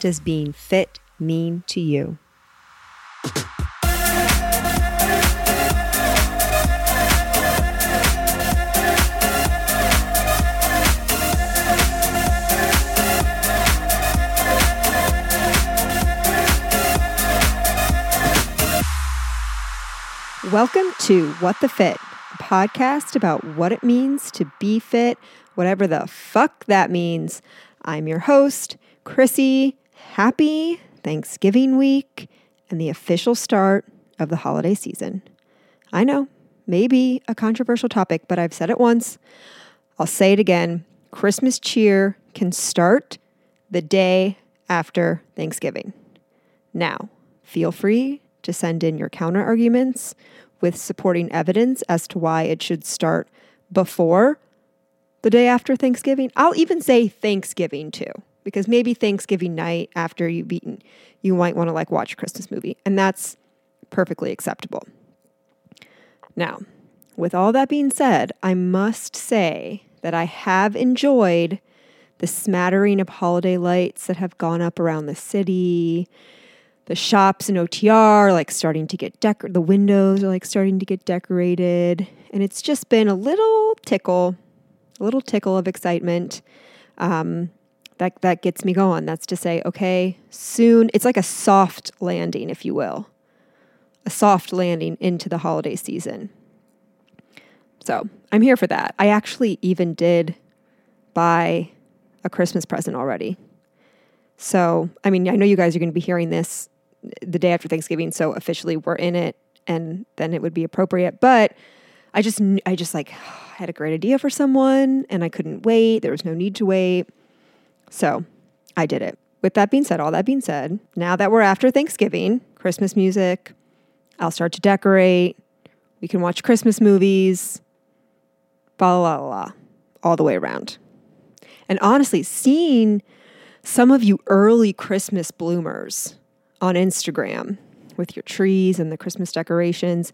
does being fit mean to you? Welcome to What the Fit, a podcast about what it means to be fit, whatever the fuck that means. I'm your host, Chrissy. Happy Thanksgiving week and the official start of the holiday season. I know, maybe a controversial topic, but I've said it once. I'll say it again. Christmas cheer can start the day after Thanksgiving. Now, feel free to send in your counter arguments with supporting evidence as to why it should start before the day after Thanksgiving. I'll even say Thanksgiving too, because maybe Thanksgiving night after you've eaten, you might want to like watch a Christmas movie, and that's perfectly acceptable. Now, with all that being said, I must say that I have enjoyed the smattering of holiday lights that have gone up around the city the shops in OTR like starting to get decor the windows are like starting to get decorated and it's just been a little tickle a little tickle of excitement um, that that gets me going. That's to say okay soon it's like a soft landing if you will. A soft landing into the holiday season. So i'm here for that. I actually even did buy a christmas present already. So i mean i know you guys are going to be hearing this the day after Thanksgiving, so officially we're in it, and then it would be appropriate. But I just, I just like had a great idea for someone, and I couldn't wait. There was no need to wait, so I did it. With that being said, all that being said, now that we're after Thanksgiving, Christmas music, I'll start to decorate. We can watch Christmas movies, blah, blah, blah, blah, all the way around. And honestly, seeing some of you early Christmas bloomers on Instagram with your trees and the Christmas decorations,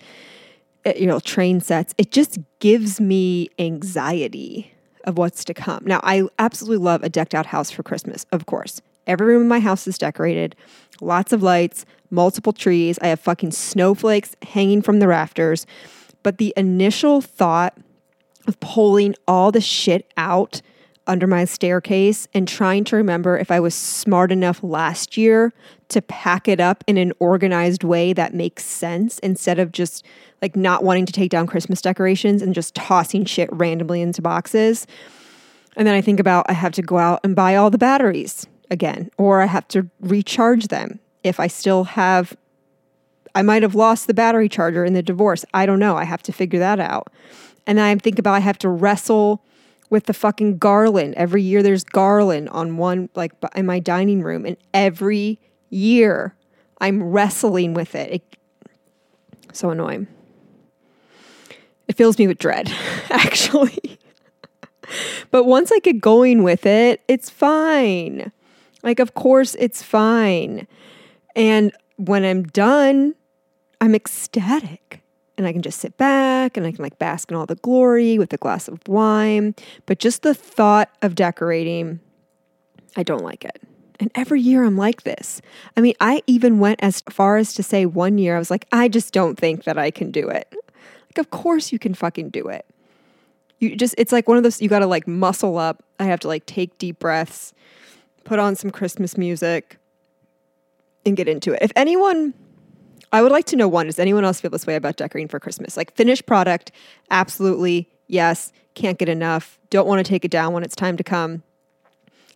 eh, you know, train sets, it just gives me anxiety of what's to come. Now, I absolutely love a decked out house for Christmas, of course. Every room in my house is decorated, lots of lights, multiple trees. I have fucking snowflakes hanging from the rafters. But the initial thought of pulling all the shit out under my staircase and trying to remember if I was smart enough last year to pack it up in an organized way that makes sense instead of just like not wanting to take down Christmas decorations and just tossing shit randomly into boxes. And then I think about I have to go out and buy all the batteries again, or I have to recharge them if I still have. I might have lost the battery charger in the divorce. I don't know. I have to figure that out. And then I think about I have to wrestle with the fucking garland. Every year there's garland on one, like in my dining room. And every year I'm wrestling with it. it so annoying. It fills me with dread, actually. but once I get going with it, it's fine. Like, of course, it's fine. And when I'm done, I'm ecstatic and I can just sit back and I can like bask in all the glory with a glass of wine. But just the thought of decorating, I don't like it. And every year I'm like this. I mean, I even went as far as to say one year, I was like, I just don't think that I can do it. Of course you can fucking do it. You just, it's like one of those, you got to like muscle up. I have to like take deep breaths, put on some Christmas music, and get into it. If anyone I would like to know one, does anyone else feel this way about decorating for Christmas? Like finished product, absolutely, yes, can't get enough, don't want to take it down when it's time to come.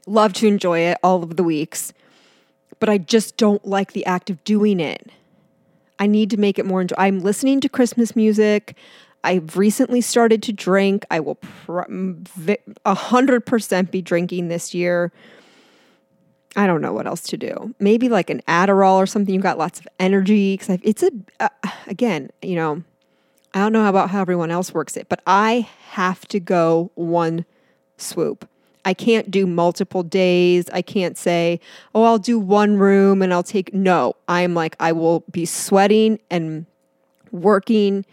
Love to enjoy it all of the weeks, but I just don't like the act of doing it. I need to make it more enjoy. I'm listening to Christmas music. I've recently started to drink. I will a hundred percent be drinking this year. I don't know what else to do. Maybe like an Adderall or something. You've got lots of energy because it's a uh, again, you know, I don't know about how everyone else works it, but I have to go one swoop. I can't do multiple days. I can't say, oh, I'll do one room and I'll take. No, I'm like, I will be sweating and working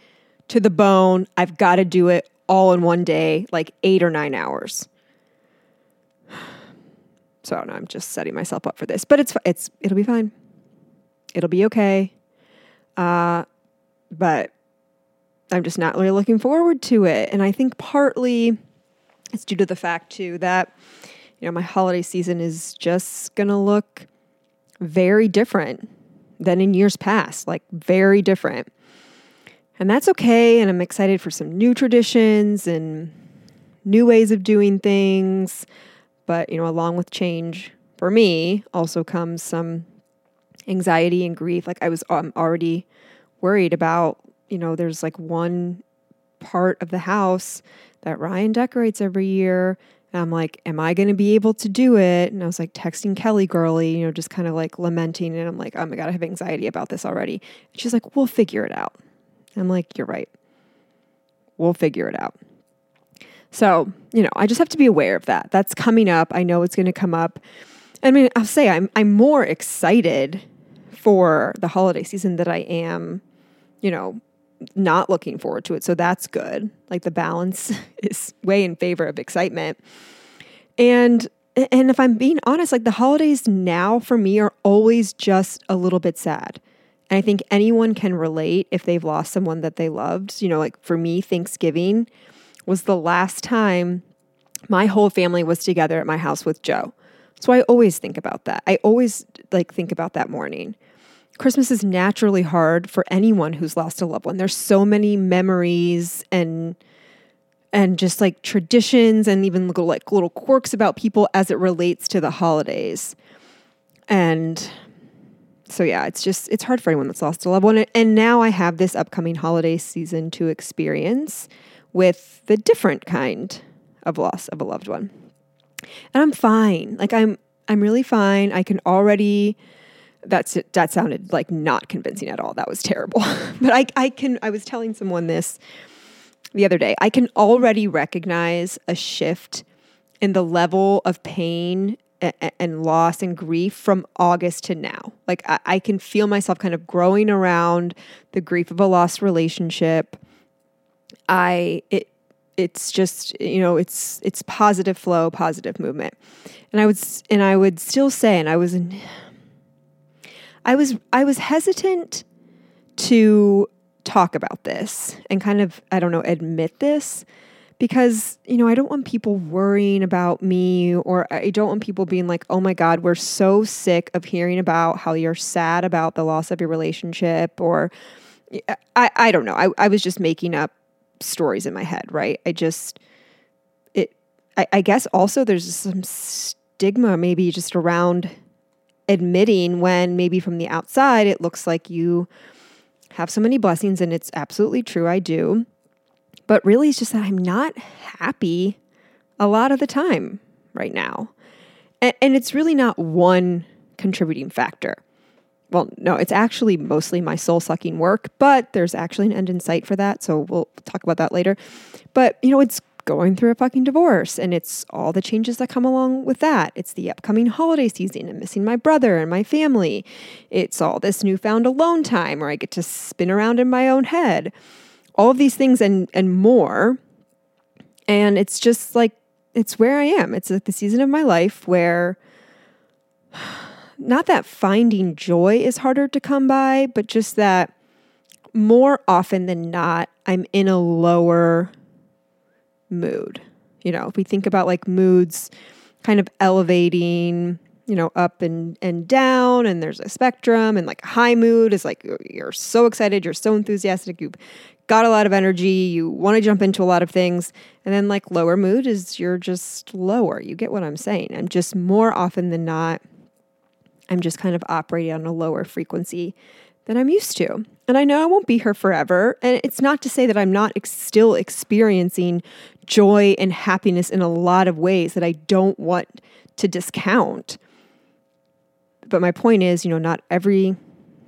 to the bone. I've got to do it all in one day, like eight or nine hours. So I don't know. I'm just setting myself up for this, but it's it's it'll be fine. It'll be okay. Uh, but I'm just not really looking forward to it, and I think partly it's due to the fact too that you know my holiday season is just gonna look very different than in years past, like very different. And that's okay. And I'm excited for some new traditions and new ways of doing things. But, you know, along with change for me also comes some anxiety and grief. Like I was um, already worried about, you know, there's like one part of the house that Ryan decorates every year. And I'm like, am I going to be able to do it? And I was like texting Kelly girly, you know, just kind of like lamenting. And I'm like, oh my God, I have anxiety about this already. And she's like, we'll figure it out. I'm like, you're right. We'll figure it out. So, you know, I just have to be aware of that. That's coming up. I know it's going to come up. I mean, I'll say I'm I'm more excited for the holiday season that I am, you know, not looking forward to it. So that's good. Like the balance is way in favor of excitement. And and if I'm being honest, like the holidays now for me are always just a little bit sad. And I think anyone can relate if they've lost someone that they loved. You know, like for me, Thanksgiving was the last time my whole family was together at my house with Joe. So I always think about that. I always like think about that morning. Christmas is naturally hard for anyone who's lost a loved one. There's so many memories and and just like traditions and even little like little quirks about people as it relates to the holidays. And so yeah, it's just it's hard for anyone that's lost a loved one. And now I have this upcoming holiday season to experience with the different kind of loss of a loved one. And I'm fine. Like I'm I'm really fine. I can already that's that sounded like not convincing at all. That was terrible. but I I can I was telling someone this the other day. I can already recognize a shift in the level of pain and loss and grief from August to now. Like I, I, can feel myself kind of growing around the grief of a lost relationship. I it it's just you know it's it's positive flow, positive movement, and I would and I would still say, and I was in, I was I was hesitant to talk about this and kind of I don't know admit this because you know I don't want people worrying about me or I don't want people being like oh my god we're so sick of hearing about how you're sad about the loss of your relationship or I I don't know. I I was just making up stories in my head right? I just it I, I guess also there's some stigma maybe just around admitting when maybe from the outside it looks like you have so many blessings and it's absolutely true I do but really, it's just that I'm not happy a lot of the time right now. And, and it's really not one contributing factor. Well, no, it's actually mostly my soul sucking work, but there's actually an end in sight for that. So we'll talk about that later. But, you know, it's going through a fucking divorce and it's all the changes that come along with that. It's the upcoming holiday season and missing my brother and my family. It's all this newfound alone time where I get to spin around in my own head all of these things and and more. And it's just like it's where I am. It's like the season of my life where not that finding joy is harder to come by, but just that more often than not, I'm in a lower mood. You know, if we think about like moods kind of elevating, you know, up and, and down, and there's a spectrum, and like high mood is like you're so excited, you're so enthusiastic, you've got a lot of energy, you want to jump into a lot of things. And then, like, lower mood is you're just lower. You get what I'm saying. I'm just more often than not, I'm just kind of operating on a lower frequency than I'm used to. And I know I won't be here forever. And it's not to say that I'm not ex- still experiencing joy and happiness in a lot of ways that I don't want to discount. but my point is, you know, not every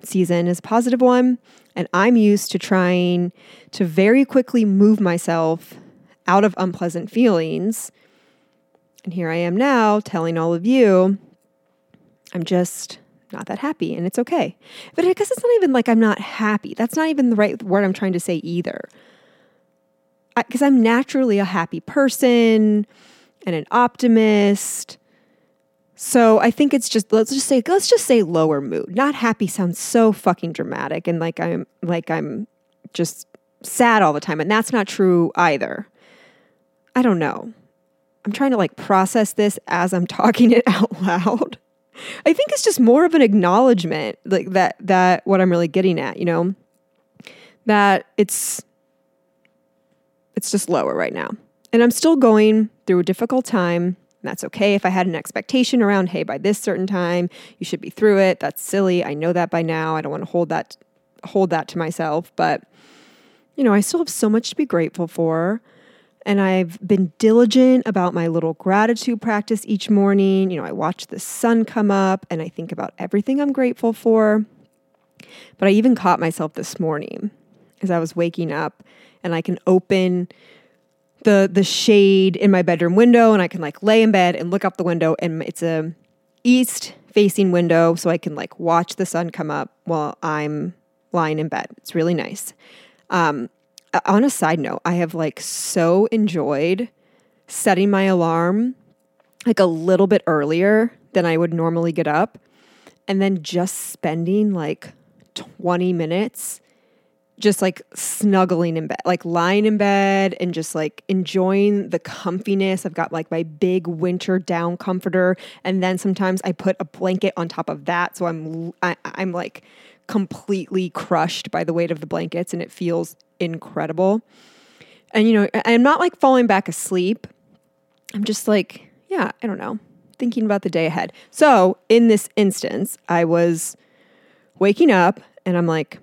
season is a positive one. And I'm used to trying to very quickly move myself out of unpleasant feelings. And here I am now telling all of you, I'm just not that happy and it's okay. But I guess it's not even like I'm not happy. That's not even the right word I'm trying to say either. Because I'm naturally a happy person and an optimist. So I think it's just let's just say let's just say lower mood. Not happy sounds so fucking dramatic and like I'm like I'm just sad all the time and that's not true either. I don't know. I'm trying to like process this as I'm talking it out loud. I think it's just more of an acknowledgement like that that what I'm really getting at, you know, that it's it's just lower right now. And I'm still going through a difficult time. That's okay if I had an expectation around, hey, by this certain time, you should be through it. That's silly. I know that by now. I don't want to hold that hold that to myself, but you know, I still have so much to be grateful for. And I've been diligent about my little gratitude practice each morning. You know, I watch the sun come up and I think about everything I'm grateful for. But I even caught myself this morning as I was waking up and I can open the the shade in my bedroom window and I can like lay in bed and look up the window and it's a east facing window so I can like watch the sun come up while I'm lying in bed. It's really nice. Um, on a side note, I have like so enjoyed setting my alarm like a little bit earlier than I would normally get up and then just spending like 20 minutes just like snuggling in bed, like lying in bed and just like enjoying the comfiness. I've got like my big winter down comforter and then sometimes I put a blanket on top of that so I'm I, am i am like completely crushed by the weight of the blankets and it feels incredible. And, you know, I'm not like falling back asleep. I'm just like, yeah, I don't know, thinking about the day ahead. So in this instance, I was waking up and I'm like,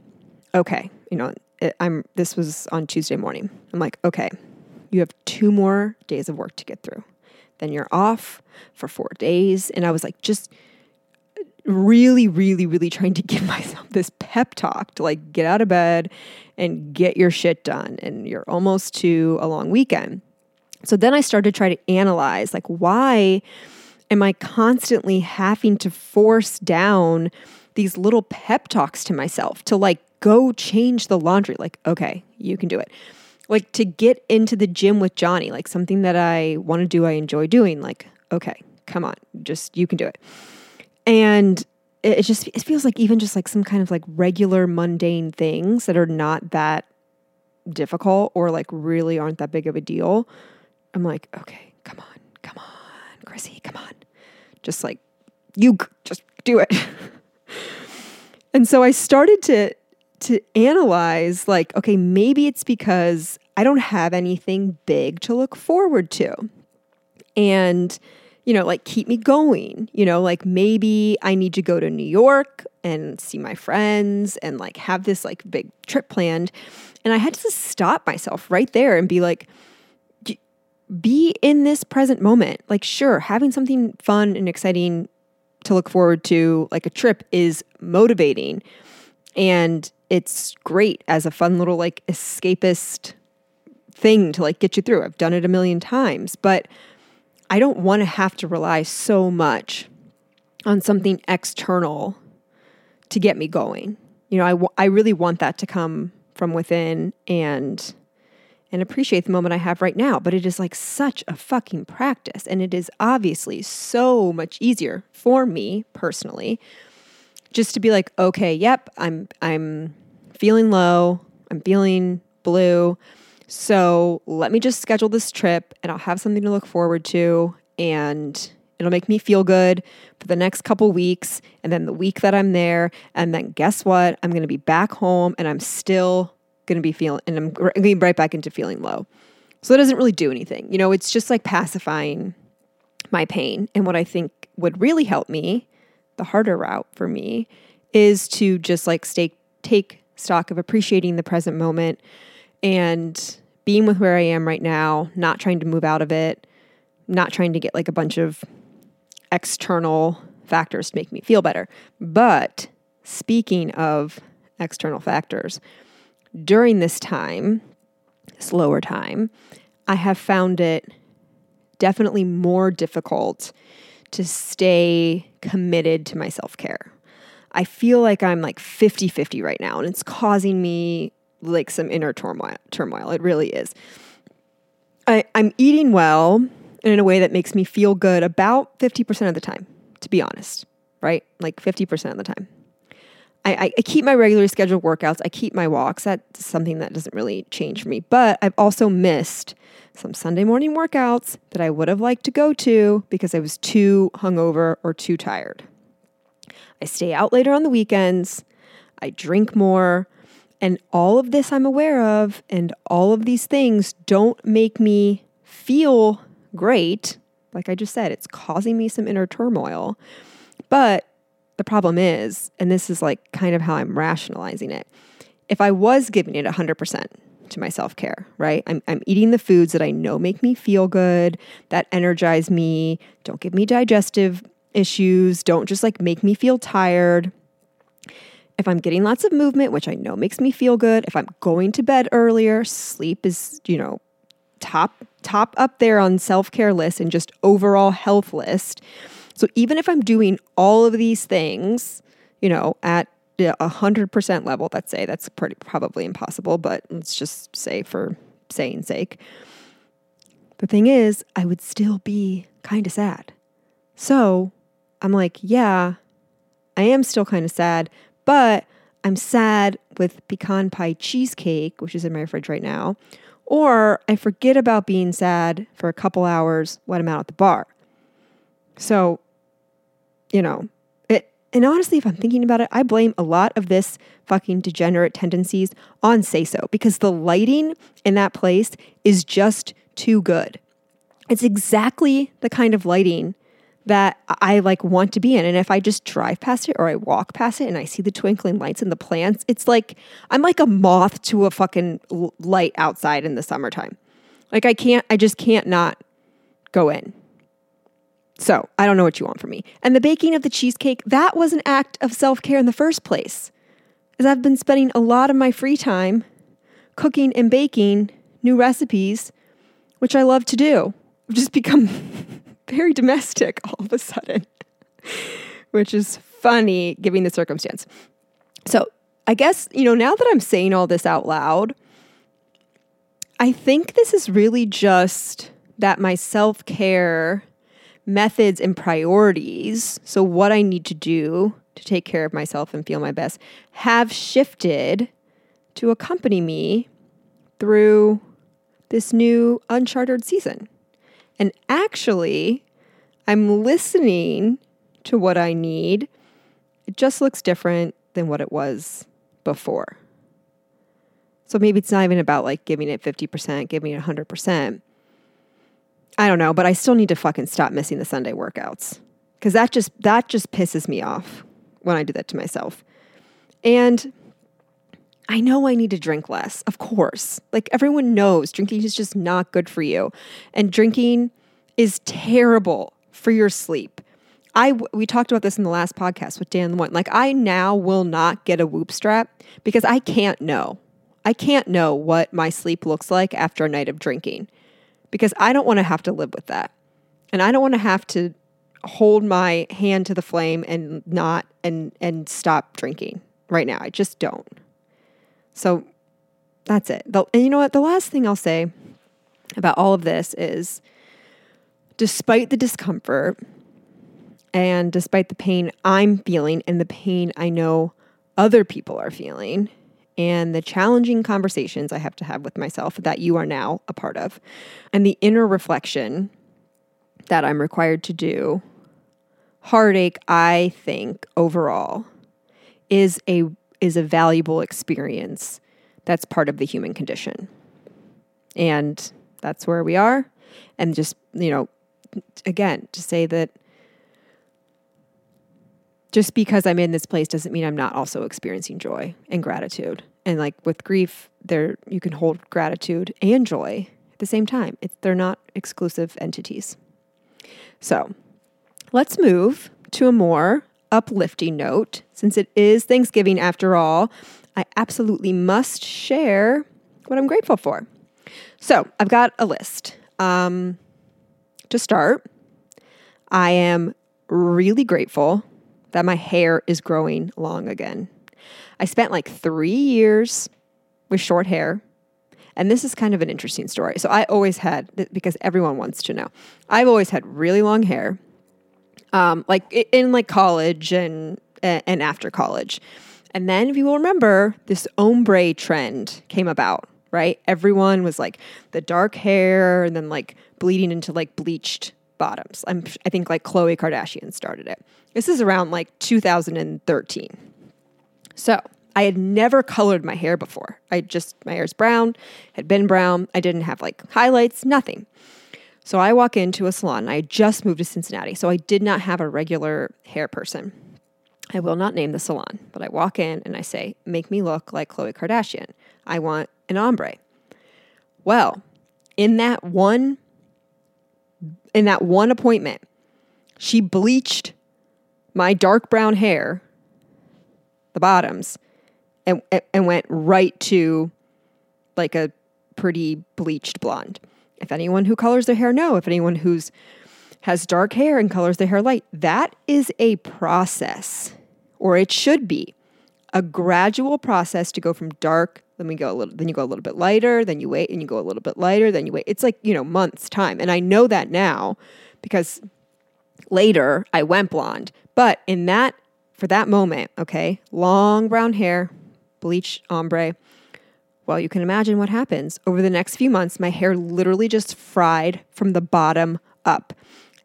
okay, you know, it, I'm, this was on Tuesday morning. I'm like, okay, you have two more days of work to get through. Then you're off for four days. And I was like, just, really, really, really trying to give myself this pep talk to like get out of bed and get your shit done. And you're almost to a long weekend. So then I started to try to analyze like, why am I constantly having to force down these little pep talks to myself to like go change the laundry? Like, okay, you can do it. Like to get into the gym with Johnny, like something that I want to do, I enjoy doing. Like, okay, come on, just you can do it and it, just it feels like even just like some kind of like regular mundane things that are not that difficult or like really aren't that big of a deal i'm like okay come on come on chrissy come on just like you just do it and so i started to to analyze like okay maybe it's because i don't have anything big to look forward to and you know, like keep me going. You know, like maybe I need to go to New York and see my friends and like have this like big trip planned. And I had to stop myself right there and be like, be in this present moment. Like, sure, having something fun and exciting to look forward to, like a trip, is motivating. And it's great as a fun little like escapist thing to like get you through. I've done it a million times. But I don't want to have to rely so much on something external to get me going. You know, I, w- I really want that to come from within and and appreciate the moment I have right now, but it is like such a fucking practice and it is obviously so much easier for me personally just to be like, okay, yep, I'm I'm feeling low, I'm feeling blue. So let me just schedule this trip and I'll have something to look forward to and it'll make me feel good for the next couple weeks and then the week that I'm there and then guess what? I'm going to be back home and I'm still going to be feeling and I'm going right back into feeling low. So it doesn't really do anything. You know, it's just like pacifying my pain. And what I think would really help me, the harder route for me, is to just like stay take stock of appreciating the present moment and being with where I am right now, not trying to move out of it, not trying to get like a bunch of external factors to make me feel better. But speaking of external factors, during this time, slower time, I have found it definitely more difficult to stay committed to my self care. I feel like I'm like 50 50 right now, and it's causing me like some inner turmoil. turmoil. It really is. I, I'm eating well and in a way that makes me feel good about 50% of the time, to be honest, right? Like 50% of the time. I, I, keep my regularly scheduled workouts. I keep my walks. That's something that doesn't really change for me. But I've also missed some Sunday morning workouts that I would have liked to go to because I was too hungover or too tired. I stay out later on the weekends. I drink more. And all of this I'm aware of, and all of these things don't make me feel great. Like I just said, it's causing me some inner turmoil. But the problem is, and this is like kind of how I'm rationalizing it, if I was giving it 100% to my self care, right? I'm, I'm eating the foods that I know make me feel good, that energize me, don't give me digestive issues, don't just like make me feel tired. If I'm getting lots of movement, which I know makes me feel good, if I'm going to bed earlier, sleep is, you know, top top up there on self-care list and just overall health list so even if I'm doing all of these things, you know, at a hundred percent level, let's say that's pretty probably impossible, but let's just say for saying sake. The thing is, I would still be kind of sad. So I'm like, yeah, I am still kind of sad, but I'm sad with pecan pie cheesecake, which is in my fridge right now. Or I forget about being sad for a couple hours when I'm out at the bar. So you know, and honestly, if I'm thinking about it, I blame a lot of this fucking degenerate tendencies on Say So because the lighting in that place is just too good. It's exactly the kind of lighting that I like want to be in. And if I just drive past it or I walk past it and I see the twinkling lights and the plants, it's like I'm like a moth to a fucking light outside in the summertime. Like I can't, I just can't not go in. So I don't know what you want from me. And the baking of the cheesecake, that was an act of self care in the first place, as I've been spending a lot of my free time cooking and baking new recipes, which I love to do. I've just become very domestic all of a sudden, which is funny given the circumstance. So I guess, you know, now that I'm saying all this out loud, I think this is really just that my self care methods and priorities, so what I need to do to take care of myself and feel my best, have shifted to accompany me through this new uncharted season. And actually, I'm listening to what I need. It just looks different than what it was before. So maybe it's not even about like giving it 50%, giving it 100%. I don't know, but I still need to fucking stop missing the Sunday workouts because that just that just pisses me off when I do that to myself. And I know I need to drink less, of course. Like everyone knows, drinking is just not good for you, and drinking is terrible for your sleep. I we talked about this in the last podcast with Dan One. Like I now will not get a Whoop strap because I can't know. I can't know what my sleep looks like after a night of drinking because I don't want to have to live with that. And I don't want to have to hold my hand to the flame and not and and stop drinking right now. I just don't. So that's it. The, and you know what? The last thing I'll say about all of this is despite the discomfort and despite the pain I'm feeling and the pain I know other people are feeling, and the challenging conversations I have to have with myself that you are now a part of, and the inner reflection that I'm required to do, heartache, I think overall, is a is a valuable experience that's part of the human condition. And that's where we are. And just, you know, again, to say that just because I'm in this place doesn't mean I'm not also experiencing joy and gratitude. And like with grief, there you can hold gratitude and joy at the same time. It's, they're not exclusive entities. So let's move to a more uplifting note, since it is Thanksgiving after all, I absolutely must share what I'm grateful for. So I've got a list. Um, to start, I am really grateful that my hair is growing long again. I spent like three years with short hair. And this is kind of an interesting story. So I always had, because everyone wants to know, I've always had really long hair, um, like in like college and and after college. And then, if you will remember, this ombre trend came about, right? Everyone was like the dark hair and then like bleeding into like bleached bottoms. I'm, I think like Khloe Kardashian started it. This is around like 2013. So I had never colored my hair before. I just, my hair's brown, had been brown. I didn't have like highlights, nothing. So I walk into a salon. I just moved to Cincinnati, so I did not have a regular hair person. I will not name the salon, but I walk in and I say, Make me look like Khloe Kardashian. I want an ombre. Well, in that one in that one appointment, she bleached my dark brown hair, the bottoms, and, and went right to like a pretty bleached blonde. If anyone who colors their hair know, if anyone who's has dark hair and colors their hair light, that is a process, or it should be a gradual process to go from dark then we go a little then you go a little bit lighter then you wait and you go a little bit lighter then you wait. It's like you know months time. And i know that now because later i went blonde. But in that for that moment okay long brown hair bleach ombre well you can imagine what happens. Over the next few months my hair literally just fried from the bottom up.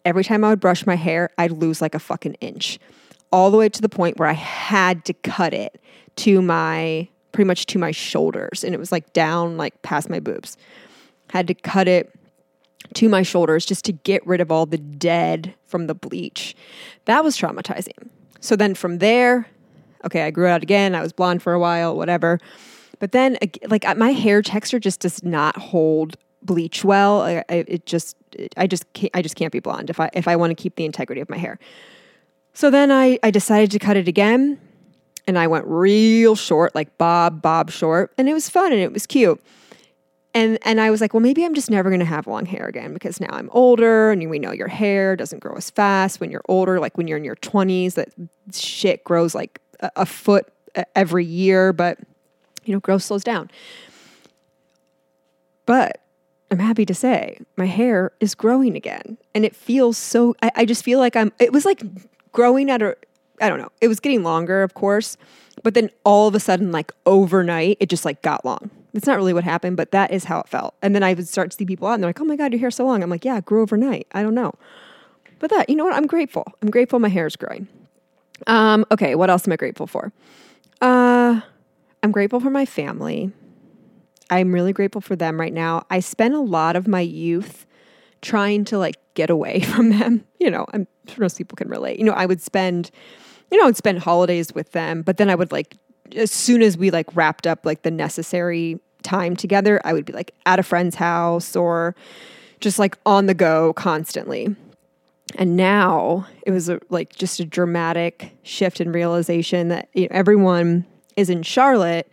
Every time i would brush my hair i'd lose like a fucking inch. All the way to the point where i had to cut it to my pretty much to my shoulders and it was like down like past my boobs. Had to cut it to my shoulders just to get rid of all the dead from the bleach. That was traumatizing. So then from there, okay, I grew out again. I was blonde for a while, whatever. But then, like, my hair texture just does not hold bleach well. I, it just, I just, can't, I just can't be blonde if I if I want to keep the integrity of my hair. So then I, I decided to cut it again and I went real short, like Bob, Bob short, and it was fun and it was cute. And and I was like, well, maybe I'm just never to have long hair again because now I'm older, and we know your hair doesn't grow as fast when you're older. Like when you're in your 20s, that shit grows like a, a foot every year, but you know, growth slows down. But I'm happy to say my hair is growing again, and it feels so. I, I just feel like I'm. It was like growing at a I don't know. It was getting longer, of course, but then all of a sudden, like overnight, it just like got long. That's not really what happened, but that is how it felt. And then I would start to see people out and they're like, oh my God, your hair's so long. I'm like, yeah, it grew overnight. I don't know. But that, you know what? I'm grateful. I'm grateful my hair is growing. Um, okay, what else am I grateful for? Uh, I'm grateful for my family. I'm really grateful for them right now. I spent a lot of my youth trying to like get away from them. You know, I'm sure most people can relate. You know, I would spend you know, I'd spend holidays with them, but then I would like as soon as we like wrapped up like the necessary time together, I would be like at a friend's house or just like on the go constantly. And now it was a, like just a dramatic shift in realization that you know, everyone is in Charlotte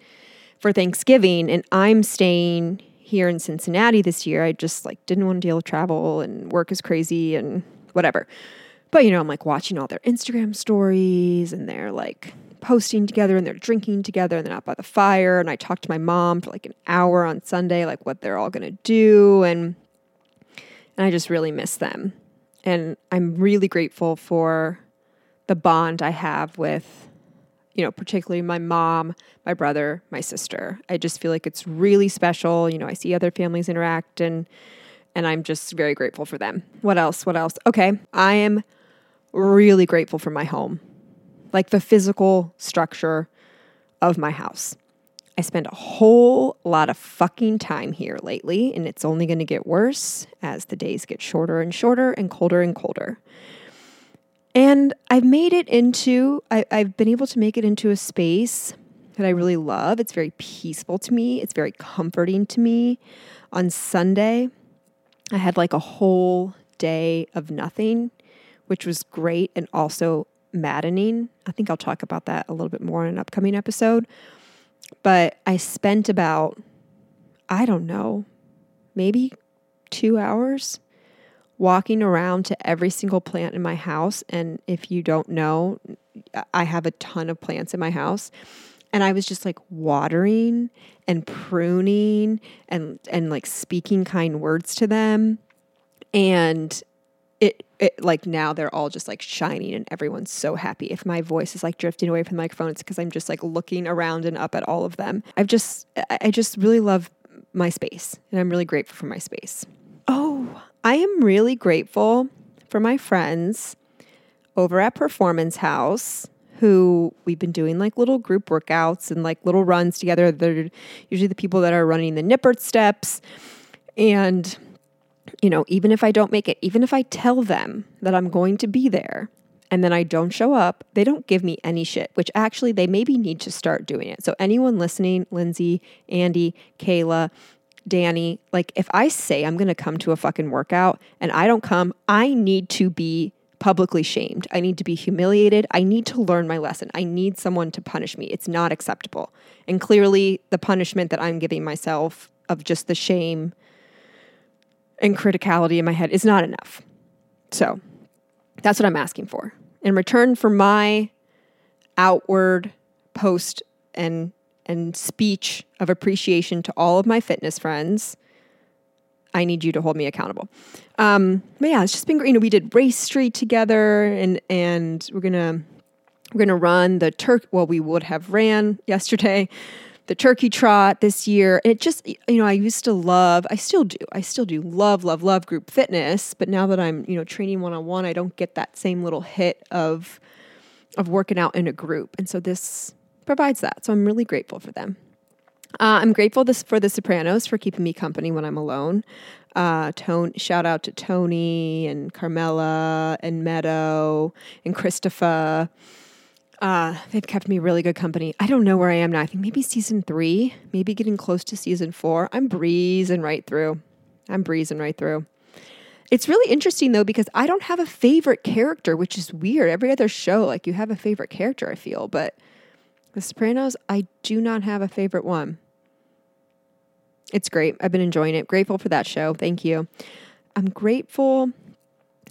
for Thanksgiving and I'm staying here in Cincinnati this year. I just like didn't want to deal with travel and work is crazy and whatever. But, you know, I'm like watching all their Instagram stories and they're like posting together and they're drinking together and they're out by the fire. And I talked to my mom for like an hour on Sunday, like what they're all to do. And, and I just really miss them. And I'm really grateful for the bond I have with, you know, particularly my mom, my brother, my sister. I just feel like it's really special. You know, I see other families interact and, and I'm just very grateful for them. What else? What else? Okay. I am really grateful for my home, like the physical structure of my house. I spend a whole lot of fucking time here lately, and it's only going to get worse as the days get shorter and shorter and colder and colder. And I've made it into, I, have been able to make it into a space that I really love. It's very peaceful to me, it's very comforting to me. On Sunday, I had like a whole day of nothing which was great and also maddening. I think I'll talk about that a little bit more in an upcoming episode. But I spent about, I don't know, maybe two hours walking around to every single plant in my house. And if you don't know, I have a ton of plants in my house. And I was just like watering and pruning and and like speaking kind words to them. And it, it like now they're all just like shining and everyone's so happy. If my voice is like drifting away from the microphone, it's because I'm just like looking around and up at all of them. I've just I just really love my space and I'm really grateful for my space. Oh, I am really grateful for my friends over at Performance House who we've been doing like little group workouts and like little runs together. They're usually the people that are running the Nippert steps. And, you know, even if I don't make it, even if I tell them that I'm going to be there and then I don't show up, they don't give me any shit, which actually they maybe need to start doing it. So, anyone listening, Lindsay, Andy, Kayla, Danny, like if I say I'm going to come to a fucking workout and I don't come, I need to be publicly shamed. I need to be humiliated. I need to learn my lesson. I need someone to punish me. It's not acceptable. And clearly, the punishment that I'm giving myself of just the shame and criticality in my head is not enough. So that's what I'm asking for. In return for my outward post and and speech of appreciation to all of my fitness friends, I need you to hold me accountable. Um, but yeah, it's just been great. You know, we did Race Street together, and and we're gonna we're gonna run the Turk. Well, we would have ran yesterday the turkey trot this year. It just, you know, I used to love, I still do, I still do love, love, love group fitness. But now that I'm, you know, training one on one, I don't get that same little hit of of working out in a group. And so this provides that. So I'm really grateful for them. Uh, I'm grateful this for the Sopranos for keeping me company when I'm alone. Uh, Tone, shout out to Tony and Carmela and Meadow and Christopher. Uh, they've kept me really good company. I don't know where I am now. I think maybe season three, maybe getting close to season four. I'm breezing right through. I'm breezing right through. It's really interesting though because I don't have a favorite character, which is weird. Every other show, like you have a favorite character, I feel, but The Sopranos, I do not have a favorite one. It's great. I've been enjoying it. Grateful for that show. Thank you. I'm grateful.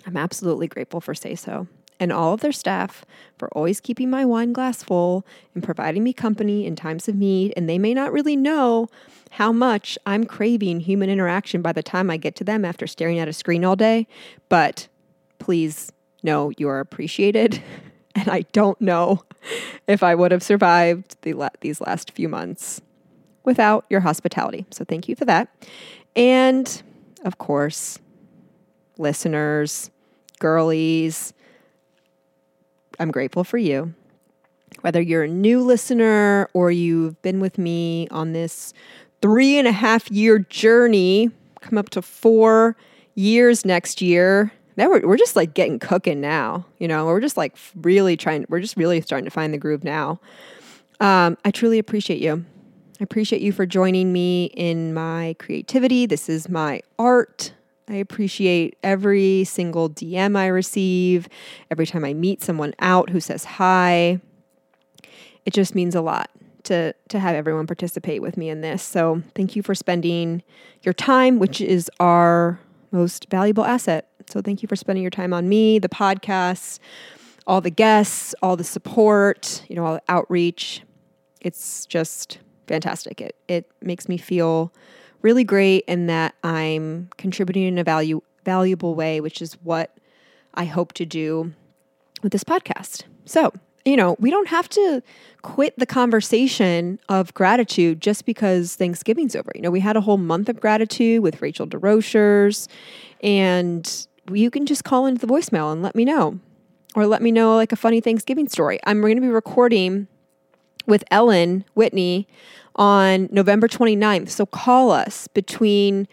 I'm absolutely grateful for Say So and all of their staff for always keeping my wine glass full and providing me company in times of need. And they may not really know how much I'm craving human interaction by the time I get to them after staring at a screen all day. But please know you are appreciated. And I don't know if I would have survived the la- these last few months without your hospitality. So thank you for that. And of course, listeners, girlies, I'm grateful for you. Whether you're a new listener or you've been with me on this three and a half year journey, come up to four years next year. Now we're, we're just like getting cooking now. You know, we're just like really trying, we're just really starting to find the groove now. Um, I truly appreciate you. I appreciate you for joining me in my creativity. This is my art. I appreciate every single DM I receive, every time I meet someone out who says hi. It just means a lot to to have everyone participate with me in this. So, thank you for spending your time, which is our most valuable asset. So, thank you for spending your time on me, the podcast, all the guests, all the support, you know, all the outreach. It's just fantastic. It it makes me feel really great and that I'm contributing in a value valuable way, which is what I hope to do with this podcast. So, you know, we don't have to quit the conversation of gratitude just because Thanksgiving's over. You know, we had a whole month of gratitude with Rachel DesRochers, and you can just call into the voicemail and let me know, or let me know like a funny Thanksgiving story. I'm going to be recording with Ellen Whitney on November 29th. So call us between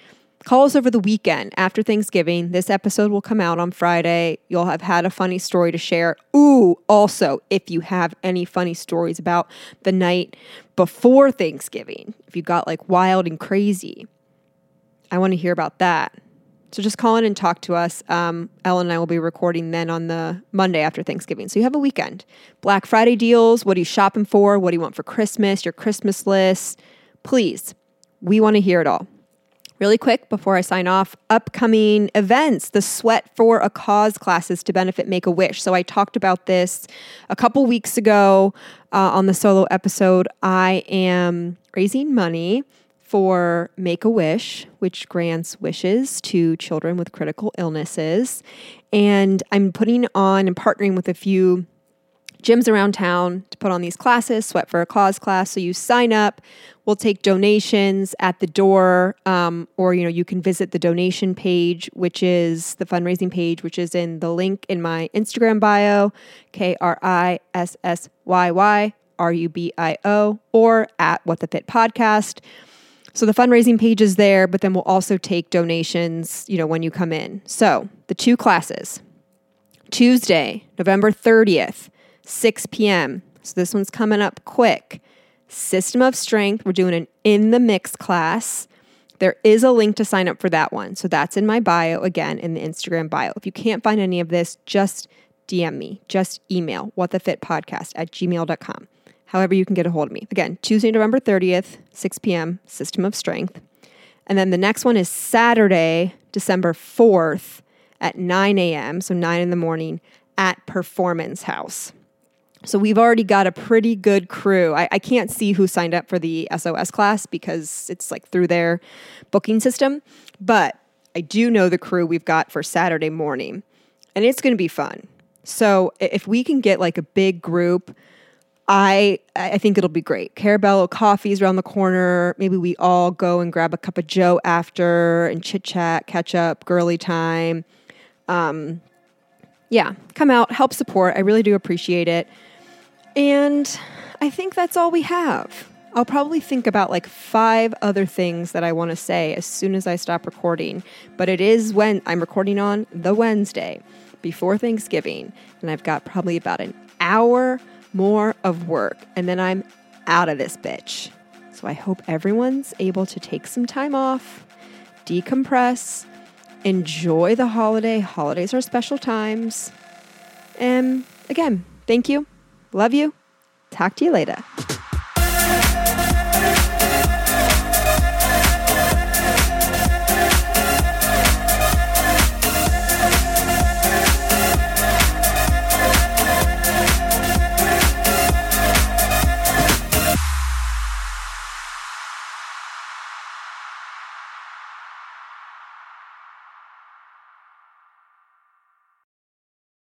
call us over the weekend after Thanksgiving. This episode will come out on Friday. You'll have had a funny story to share. Ooh, also, if you have any funny stories about the night before Thanksgiving, if you got like wild and crazy, I want to hear about that. So just call in and talk to us. Um, Ellen and I will be recording then on the Monday after Thanksgiving. So you have a weekend. Black Friday deals. What are you shopping for? What do you want for Christmas? Your Christmas list. Please, we want to hear it all. Really quick before I sign off, upcoming events, the Sweat for a Cause classes to benefit Make a Wish. So I talked about this a couple weeks ago uh, on the solo episode. I am raising money for Make a Wish, which grants wishes to children with critical illnesses. And I'm putting on and partnering with a few gyms around town to put on these classes, Sweat for a Cause class. So you sign up, we'll take donations at the door, um, or you know you can visit the donation page, which is the fundraising page, which is in the link in my Instagram bio, K R I S S Y Y R U B I O, or at What the Fit Podcast. So the fundraising page is there, but then we'll also take donations, you know, when you come in. So the two classes. Tuesday, November 30th, 6 p.m. So this one's coming up quick. System of Strength. We're doing an in the mix class. There is a link to sign up for that one. So that's in my bio again in the Instagram bio. If you can't find any of this, just DM me, just email whatthefitpodcast at gmail.com. However, you can get a hold of me. Again, Tuesday, November 30th, 6 p.m., System of Strength. And then the next one is Saturday, December 4th at 9 a.m., so 9 in the morning at Performance House. So we've already got a pretty good crew. I, I, can't see who signed up for the SOS class because it's like through their booking system, but I do know the crew we've got for Saturday morning, and it's going to be fun. So if we can get like a big group, I I think it'll be great. Carabello coffee's around the corner. Maybe we all go and grab a cup of Joe after and chit chat, catch up, girly time. Um, yeah, come out, help support. I really do appreciate it. And I think that's all we have. I'll probably think about like five other things that I want to say as soon as I stop recording. But it is when I'm recording on the Wednesday before Thanksgiving, and I've got probably about an hour more of work, and then I'm out of this bitch. So I hope everyone's able to take some time off, decompress, enjoy the holiday. Holidays are special times. And again, thank you Love you. Talk to you later.